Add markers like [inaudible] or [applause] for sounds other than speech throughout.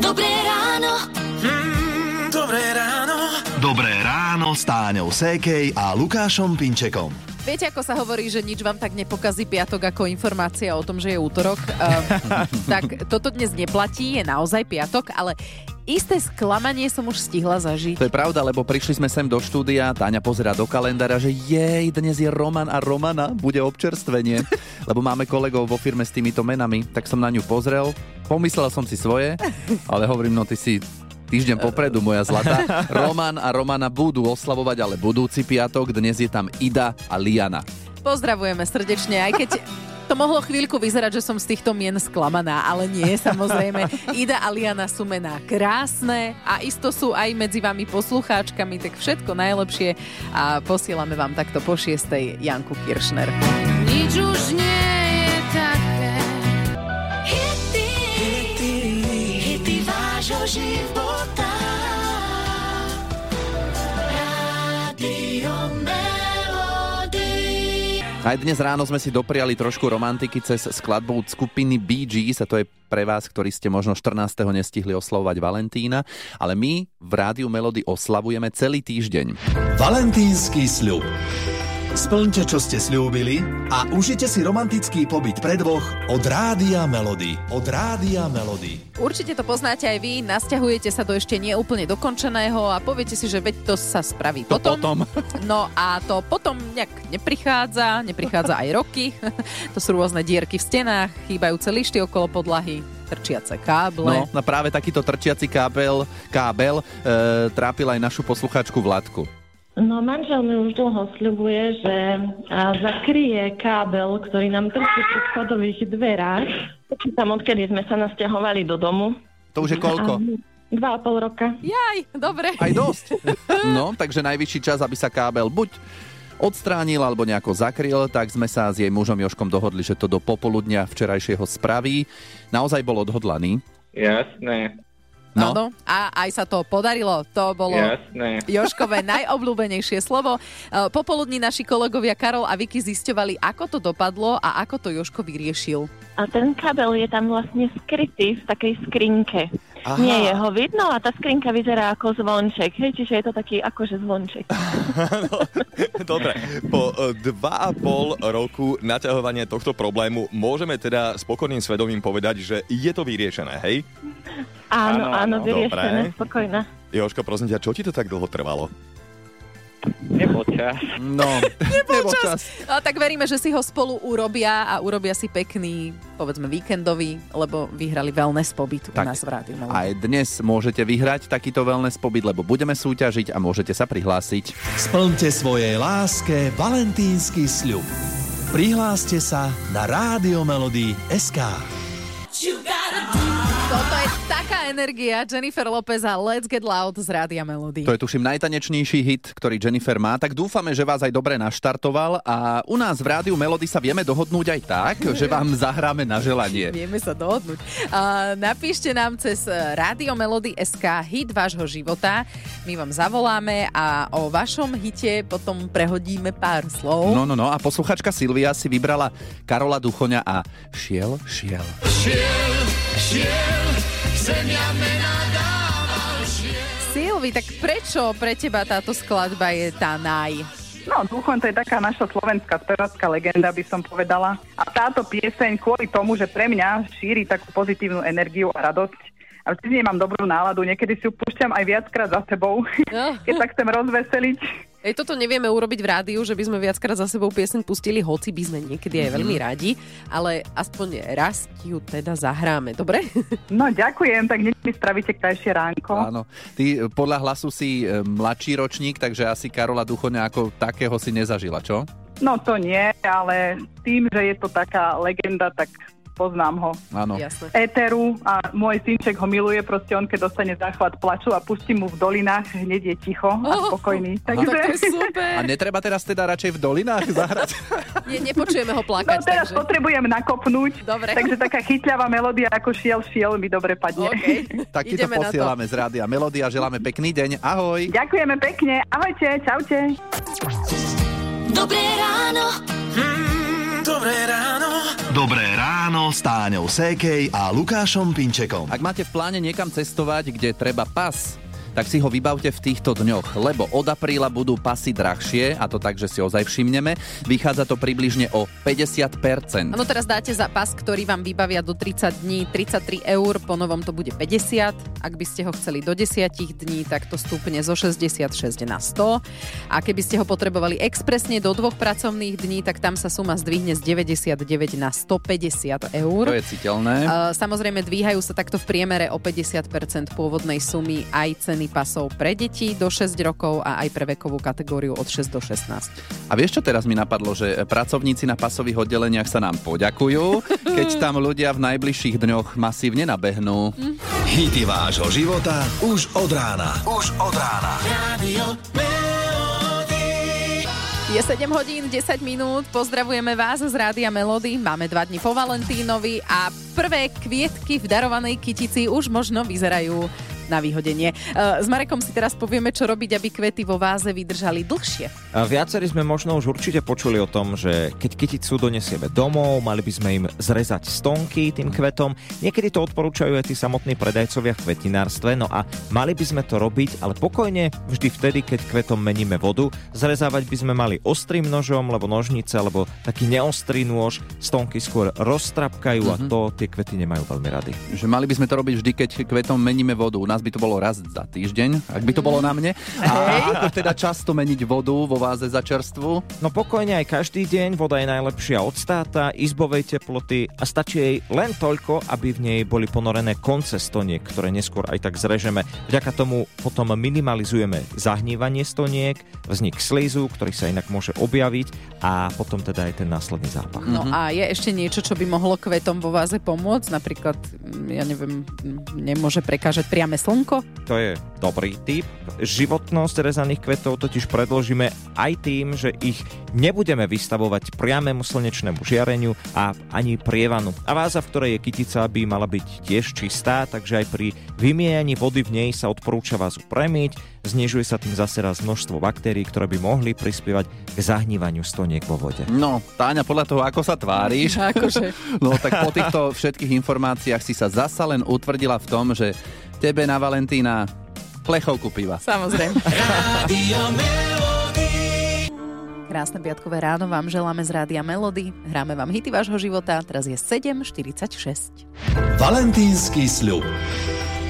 Dobré ráno. Mm, dobré ráno. Dobré ráno s Táňou Sékej a Lukášom Pinčekom. Viete, ako sa hovorí, že nič vám tak nepokazí piatok ako informácia o tom, že je útorok? Uh, [laughs] tak toto dnes neplatí, je naozaj piatok, ale isté sklamanie som už stihla zažiť. To je pravda, lebo prišli sme sem do štúdia, Táňa pozera do kalendára, že jej, dnes je Roman a Romana, bude občerstvenie, [laughs] lebo máme kolegov vo firme s týmito menami, tak som na ňu pozrel, pomyslel som si svoje, ale hovorím, no ty si týždeň popredu, moja zlata. [laughs] Roman a Romana budú oslavovať, ale budúci piatok, dnes je tam Ida a Liana. Pozdravujeme srdečne, aj keď to mohlo chvíľku vyzerať, že som z týchto mien sklamaná, ale nie, [laughs] samozrejme. Ida a Liana sú mená krásne a isto sú aj medzi vami poslucháčkami, tak všetko najlepšie a posielame vám takto po šiestej Janku Kiršner. Nič už nie je také. Hity, hity, hity vášho života. Aj dnes ráno sme si dopriali trošku romantiky cez skladbu skupiny Bee Gees a to je pre vás, ktorí ste možno 14. nestihli oslavovať Valentína, ale my v Rádiu Melody oslavujeme celý týždeň. Valentínsky sľub. Splňte, čo ste slúbili a užite si romantický pobyt pre dvoch od Rádia Melody. Od Rádia Melody. Určite to poznáte aj vy, nasťahujete sa do ešte neúplne dokončeného a poviete si, že veď to sa spraví To potom. [laughs] No a to potom nejak neprichádza, neprichádza aj roky. [laughs] to sú rôzne dierky v stenách, chýbajúce lišty okolo podlahy, trčiace káble. No, a práve takýto trčiaci kábel, kábel e, trápil aj našu poslucháčku Vladku. No manžel mi už dlho sľubuje, že a, zakryje kábel, ktorý nám trčí pri schodových dverách. Počítam, odkedy sme sa nasťahovali do domu. To už je koľko? A, dva a pol roka. Jaj, dobre. Aj dosť. [laughs] No, takže najvyšší čas, aby sa kábel buď odstránil alebo nejako zakryl, tak sme sa s jej mužom Joškom dohodli, že to do popoludnia včerajšieho spraví. Naozaj bol odhodlaný. Jasné, No. Áno, a aj sa to podarilo. To bolo jasné. Joškové [laughs] najobľúbenejšie slovo. E, Popoludní naši kolegovia Karol a Vicky zisťovali, ako to dopadlo a ako to Joško vyriešil. A ten kábel je tam vlastne skrytý v takej skrinke. Aha. Nie je ho vidno a tá skrinka vyzerá ako zvonček. Hej, čiže je to taký akože zvonček. [laughs] Dobre, po e, dva a pol roku naťahovania tohto problému môžeme teda spokojným svedomím povedať, že je to vyriešené, hej? Áno, Áno, áno, áno, vyriešené, dobre. spokojná. Joško, prosím ťa, čo ti to tak dlho trvalo? Nebol čas. No, [laughs] nebol čas. No, tak veríme, že si ho spolu urobia a urobia si pekný, povedzme, víkendový, lebo vyhrali wellness pobyt u Tak. nás v rádiu. Melody. Aj dnes môžete vyhrať takýto wellness pobyt, lebo budeme súťažiť a môžete sa prihlásiť. Splňte svojej láske valentínsky sľub. Prihláste sa na Rádio Melody SK. Toto je taká energia. Jennifer Lopez a Let's Get Loud z Rádia Melody. To je tuším najtanečnejší hit, ktorý Jennifer má, tak dúfame, že vás aj dobre naštartoval a u nás v Rádiu Melody sa vieme dohodnúť aj tak, že vám zahráme na želanie. [laughs] Vieme sa dohodnúť. Uh, napíšte nám cez Radio Melody SK hit vášho života. My vám zavoláme a o vašom hite potom prehodíme pár slov. No, no, no a posluchačka Silvia si vybrala Karola Duchoňa a šiel, šiel. Silvi, tak prečo pre teba táto skladba je tá naj? No, Duchon to je taká naša slovenská spevacká legenda, by som povedala. A táto pieseň kvôli tomu, že pre mňa šíri takú pozitívnu energiu a radosť. A vždy z nej mám dobrú náladu, niekedy si ju púšťam aj viackrát za sebou, [laughs] No. keď sa chcem rozveseliť. Ej, toto nevieme urobiť v rádiu, že by sme viackrát za sebou pieseň pustili, hoci by sme niekedy aj veľmi radi, ale aspoň raz ju teda zahráme, dobre? [laughs] No ďakujem, tak nech mi spravíte krajšie ránko. Áno. Ty e, podľa hlasu si e, mladší ročník, takže asi Karola Duchoňa ako takého si nezažila, čo? No to nie, ale tým, že je to taká legenda, tak poznám ho. Áno. Éteru a môj synček ho miluje, proste on keď dostane záchvat plaču a pustím mu v dolinách, hneď je ticho a Oh, spokojný. Tak to je super. A netreba teraz teda radšej v dolinách zahrať? [laughs] Nie, nepočujeme ho No plakať, teraz takže... potrebujem nakopnúť, Dobre. takže taká chytľavá melódia ako šiel, šiel mi dobre padne. OK, tak ti to na to. posielame z rádia Melodia. Želáme pekný deň. Ahoj. Ďakujeme pekne, ahojte, čaute. Dobré ráno. Mm, dobré ráno. Ráno s Táňou Sékej a Lukášom Pinčekom. Ak máte v pláne niekam cestovať, kde treba pas, tak si ho vybavte v týchto dňoch, lebo od apríla budú pasy drahšie, a to tak, že si ozaj všimneme. Vychádza to približne o 50%. Áno, teraz dáte za pas, ktorý vám vybavia do 30 dní 33 eur, po novom to bude 50. Ak by ste ho chceli do 10 dní, tak to stúpne zo 66 na 100. A keby ste ho potrebovali expresne do dvoch pracovných dní, tak tam sa suma zdvihne z 99 na 150 eur. To je citeľné. Uh, samozrejme, dvíhajú sa takto v priemere o 50% pôvodnej sumy aj ceny pasov pre deti do 6 rokov a aj pre vekovú kategóriu od 6 do 16. A vieš, čo teraz mi napadlo, že pracovníci na pasových oddeleniach sa nám poďakujú, [laughs] keď tam ľudia v najbližších dňoch masívne nabehnú. Hity vášho života už od rána. Už od rána. Radio Je 7 hodín, 10 minút, pozdravujeme vás z Rádia Melody. Máme dva dni po Valentínovi a prvé kvietky v darovanej kytici už možno vyzerajú na vyhodenie. E, S Marekom si teraz povieme, čo robiť, aby kvety vo váze vydržali dlhšie. Viacerí sme možno už určite počuli o tom, že keď kyticu donesieme domov, mali by sme im zrezať stonky tým kvetom. Niekedy to odporúčajú aj tí samotní predajcovia v kvetinárstve, no a mali by sme to robiť, ale pokojne vždy vtedy, keď kvetom meníme vodu. Zrezávať by sme mali ostrým nožom, lebo nožnice, alebo taký neostrý nôž stonky skôr roztrapkajú a to tie kvety nemajú veľmi rady. Že mali by sme to robiť vždy, keď kvetom meníme vodu. U nás by to bolo raz za týždeň, ak by to bolo na mne. A ako teda často meniť vodu vo váze za čerstvu? No pokojne aj každý deň, voda je najlepšia od státa, izbovej teploty a stačí jej len toľko, aby v nej boli ponorené konce stoniek, ktoré neskôr aj tak zrežeme. Vďaka tomu potom minimalizujeme zahnívanie stoniek, vznik slízu, ktorý sa inak môže objaviť a potom teda aj ten následný zápach. No a je ešte niečo, čo by mohlo kvetom vo váze pomôcť? Napríklad, mm, ja neviem, mm, nemôže prekážať priame slnko? To je dobrý tip. Životnosť rezaných kvetov totiž predložíme aj tým, že ich nebudeme vystavovať priamému slnečnému žiareniu a ani prievanu. A váza, v ktorej je kytica, by mala byť tiež čistá, takže aj pri vymieňaní vody v nej sa odporúča vázu premiť, znižuje sa tým zase raz množstvo baktérií, ktoré by mohli prispievať k zahnívaniu stoniek vo vode. No, Táňa, podľa toho, ako sa tváriš, Akože. [laughs] no tak po týchto všetkých informáciách si sa zasa len utvrdila v tom, že tebe na Valentína plechovku piva. Samozrejme. [laughs] Krásne piatkové ráno vám želáme z Rádia Melody. Hráme vám hity vášho života. Teraz je 7.46. Valentínsky sľub.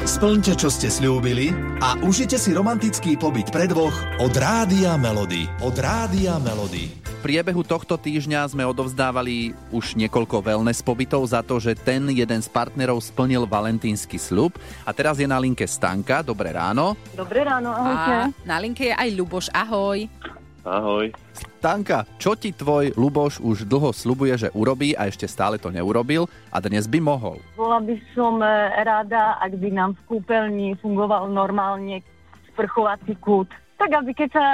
Splňte, čo ste slúbili a užite si romantický pobyt pre dvoch od Rádia Melody. Od Rádia Melody. V priebehu tohto týždňa sme odovzdávali už niekoľko wellness pobytov za to, že ten jeden z partnerov splnil valentínsky sľub. A teraz je na linke Stanka. Dobré ráno. Dobré ráno, A na linke je aj Ľuboš. Ahoj. Ahoj. Stanka, čo ti tvoj Luboš už dlho slubuje, že urobí a ešte stále to neurobil a dnes by mohol? Bola by som e, rada, ak by nám v kúpeľni fungoval normálne sprchovací kút. Tak aby keď sa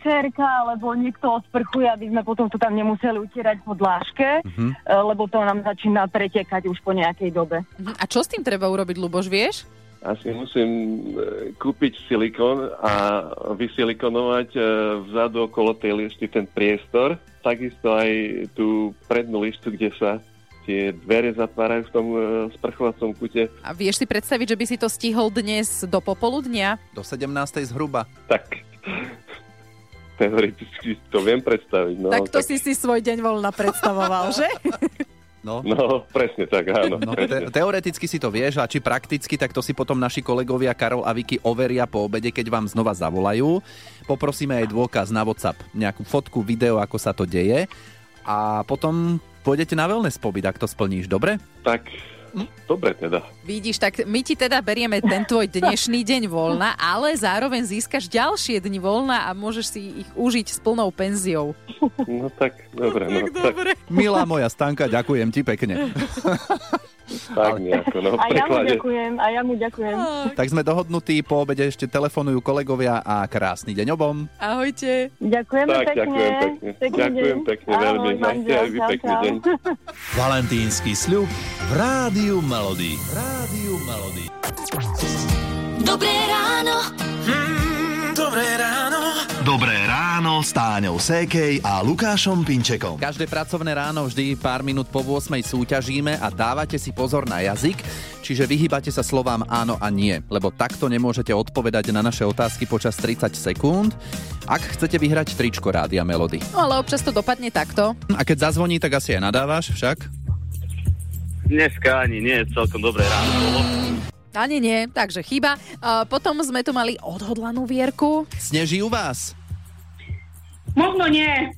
cerka alebo niekto osprchuje, aby sme potom to tam nemuseli utierať po dláške, Mhm. e, lebo to nám začína pretekať už po nejakej dobe. Mhm. A čo s tým treba urobiť, Ľuboš, vieš? Asi musím e, kúpiť silikón a vysilikonovať e, vzadu okolo tej lišty ten priestor. Takisto aj tú prednú lištu, kde sa tie dvere zatvárajú v tom e, sprchovacom kute. A vieš si predstaviť, že by si to stihol dnes do popoludnia? Do 17. zhruba. Tak [laughs] teoreticky to viem predstaviť. No, tak to si si svoj deň voľna predstavoval, že? [laughs] No. No, presne tak, áno. No, presne. te- teoreticky si to vieš a či prakticky, tak to si potom naši kolegovia Karol a Vicky overia po obede, keď vám znova zavolajú. Poprosíme aj dôkaz na WhatsApp, nejakú fotku, video, ako sa to deje a potom pôjdete na wellness pobyt, ak to splníš, dobre? Tak, dobre teda. Vidíš, tak my ti teda berieme ten tvoj dnešný deň voľna, ale zároveň získaš ďalšie dni voľna a môžeš si ich užiť s plnou penziou. No tak, dobre. No, tak, Milá moja Stanka, ďakujem ti pekne. [laughs] tak nejako, no, A ja mu ďakujem, a ja mu ďakujem. Tak sme dohodnutí, po obede ešte telefonujú kolegovia a krásny deň obom. Ahojte. Ďakujeme Tak, pekne. ďakujem pekne. Pekný Ďakujem deň. pekne veľmi. Ahoj, Majte manžel, aj vy pekný deň. Valentínsky sľub v Rádiu Melody. Rádiu Melody. Dobré ráno. Mm, dobré ráno. Dobré ráno s Táňou Sékej a Lukášom Pinčekom. Každé pracovné ráno vždy pár minút po 8 súťažíme a dávate si pozor na jazyk, čiže vyhýbate sa slovám áno a nie, lebo takto nemôžete odpovedať na naše otázky počas 30 sekúnd. Ak chcete vyhrať tričko Rádia Melody. No ale občas to dopadne takto. A keď zazvoní, tak asi aj nadávaš však? Dneska ani nie, celkom dobré ráno bolo. Ani nie, takže chyba. A potom sme tu mali odhodlanú Vierku. Sneží u vás? Možno nie.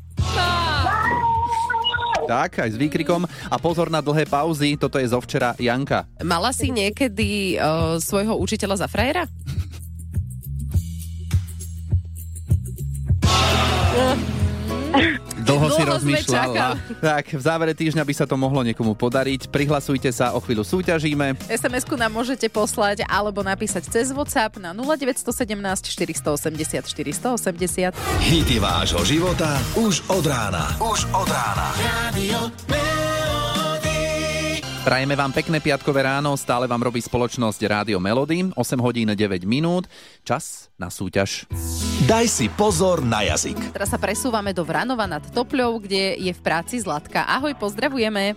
Tak, aj s výkrikom. A pozor na dlhé pauzy, toto je zo včera Janka. Mala si niekedy uh, svojho učiteľa za frajera? Rozmýšľala. Tak, v závere týždňa by sa to mohlo niekomu podariť. Prihlasujte sa, o chvíľu súťažíme. SMS-ku nám môžete poslať alebo napísať cez WhatsApp na 0917 480 480. Hity vášho života už od rána. Už od rána. Radio Prajeme vám pekné piatkové ráno, stále vám robí spoločnosť Rádio Melody, 8 hodín 9 minút, čas na súťaž. Daj si pozor na jazyk. Teraz sa presúvame do Vranova nad Topľou, kde je v práci Zlatka. Ahoj, pozdravujeme.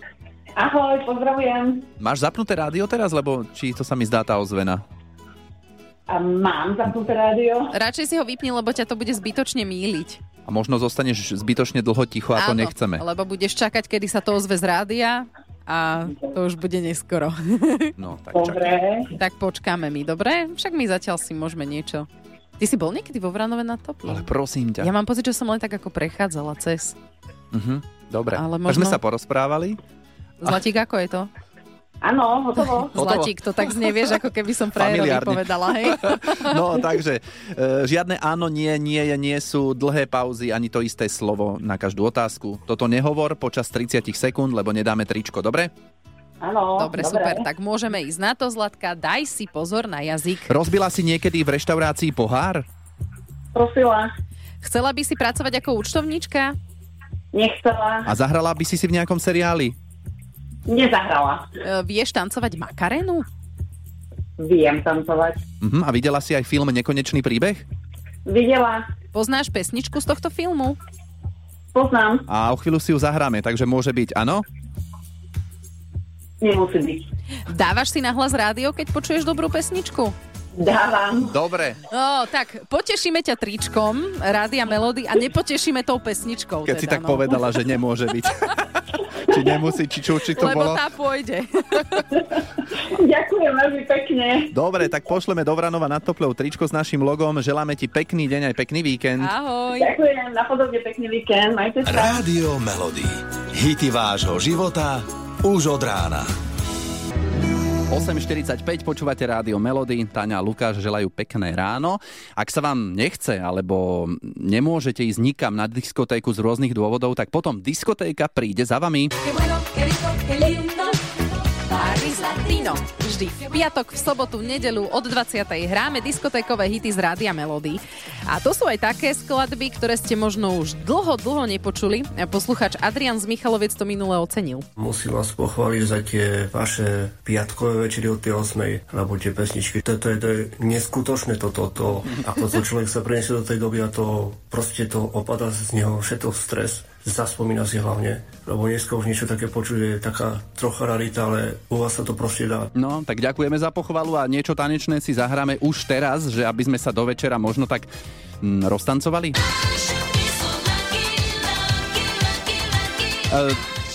Ahoj, pozdravujem. Máš zapnuté rádio teraz, lebo či to sa mi zdá tá ozvena? A mám zapnuté rádio. Radšej si ho vypni, lebo ťa to bude zbytočne míliť. A možno zostaneš zbytočne dlho ticho, ako Áno, nechceme. lebo budeš čakať, kedy sa to ozve z rádia a to už bude neskoro. No, tak Dobre. tak počkáme my, dobre? Však my zatiaľ si môžeme niečo. Ty si bol niekedy vo Vranove na Topľou? Ale prosím ťa. Ja mám pocit, že som len tak ako prechádzala cez. Mhm, dobre. Ale Ale sme možno- sa porozprávali. Zlatík, ako je to? Áno, hotovo. [laughs] Zlatík, to tak znevieš, ako keby som frajerovi povedala, hej? [laughs] No, takže e, žiadne áno, nie, nie, nie sú dlhé pauzy, ani to isté slovo na každú otázku. Toto nehovor počas 30 sekúnd, lebo nedáme tričko, dobre? Áno, Dobre, super, tak môžeme ísť na to, Zlatka. Daj si pozor na jazyk. Rozbila si niekedy v reštaurácii pohár? Prosila. Chcela by si pracovať ako účtovníčka? Nechcela. A zahrala by si si v nejakom seriáli? Nezahrala. E, vieš tancovať makarenu? Viem tancovať. Mhm, a videla si aj film Nekonečný príbeh? Videla. Poznáš pesničku z tohto filmu? Poznám. A o chvíľu si ju zahráme, takže môže byť áno? Nemusí byť. Dávaš si na hlas rádio, keď počuješ dobrú pesničku? Dávam. Dobre. No, tak potešíme ťa tričkom Rádia Melody a nepotešíme tou pesničkou. Keď teda, si tak no. povedala, že nemôže byť. [laughs] či nemusí, či čo, či to Lebo bolo? tá pôjde. [laughs] Ďakujem veľmi pekne. Dobre, tak pošleme do Vranova na Topľou tričko s našim logom. Želáme ti pekný deň aj pekný víkend. Ahoj. Ďakujem, napodobne pekný víkend. Majte sa. Rádio Melody. Hity vášho života už od rána. 8.45, počúvate rádio Melody, Táňa a Lukáš želajú pekné ráno. Ak sa vám nechce alebo nemôžete ísť nikam na diskotéku z rôznych dôvodov, tak potom diskotéka príde za vami. Paris Latino. Vždy v piatok, v sobotu, v nedelu od 20. hráme diskotékové hity z Rádia Melody. A to sú aj také skladby, ktoré ste možno už dlho, dlho nepočuli. Posluchač Adrian z Michaloviec to minule ocenil. Musím vás pochváliť za tie vaše piatkové večery od tej 8, lebo tie pesničky, to, to, je, to je neskutočné toto, to, ako to človek sa preniesie do tej doby a to proste to opada z neho všetko stres, zaspomína si hlavne, lebo dneska už niečo také počuje, je taká trocha rarita, ale u vás sa to proste dá. No, tak ďakujeme za pochvalu a niečo tanečné si zahráme už teraz, že aby sme sa do večera možno tak mm, roztancovali. E,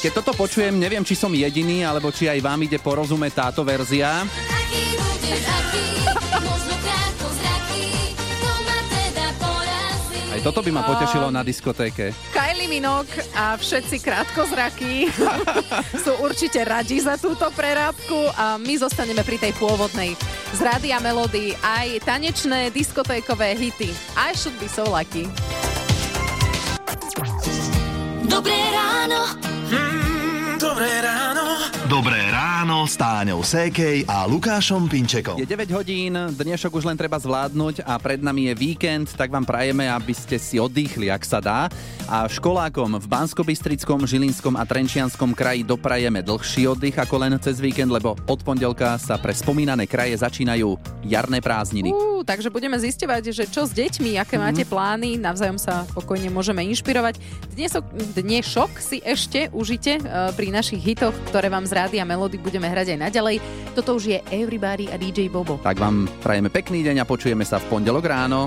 Keď toto počujem, neviem, či som jediný, alebo či aj vám ide porozumieť táto verzia. Aj toto by ma potešilo na diskotéke. Kylie Minogue a všetci krátkozraky [laughs] sú určite radi za túto prerábku a my zostaneme pri tej pôvodnej. Z Rádia Melody aj tanečné diskotékové hity. I should be so lucky. Dobré ráno. Mm, dobré ráno. Dobré ráno s Táňou Sékej a Lukášom Pinčekom. Je 9 hodín, dnešok už len treba zvládnuť a pred nami je víkend, tak vám prajeme, aby ste si oddychli, ak sa dá. A školákom v Banskobystrickom, Žilinskom a Trenčianskom kraji doprajeme dlhší oddych ako len cez víkend, lebo od pondelka sa pre spomínané kraje začínajú jarné prázdniny. Ú, vonku, takže budeme zisťovať, že čo s deťmi, aké Mhm. máte plány, navzájom sa pokojne môžeme inšpirovať. Dnes, dnešok si ešte užite eh, pri našich hitoch, ktoré vám z Rádia Melody budeme hrať aj naďalej. Toto už je Everybody a DJ Bobo. Tak vám prajeme pekný deň a počujeme sa v pondelok ráno.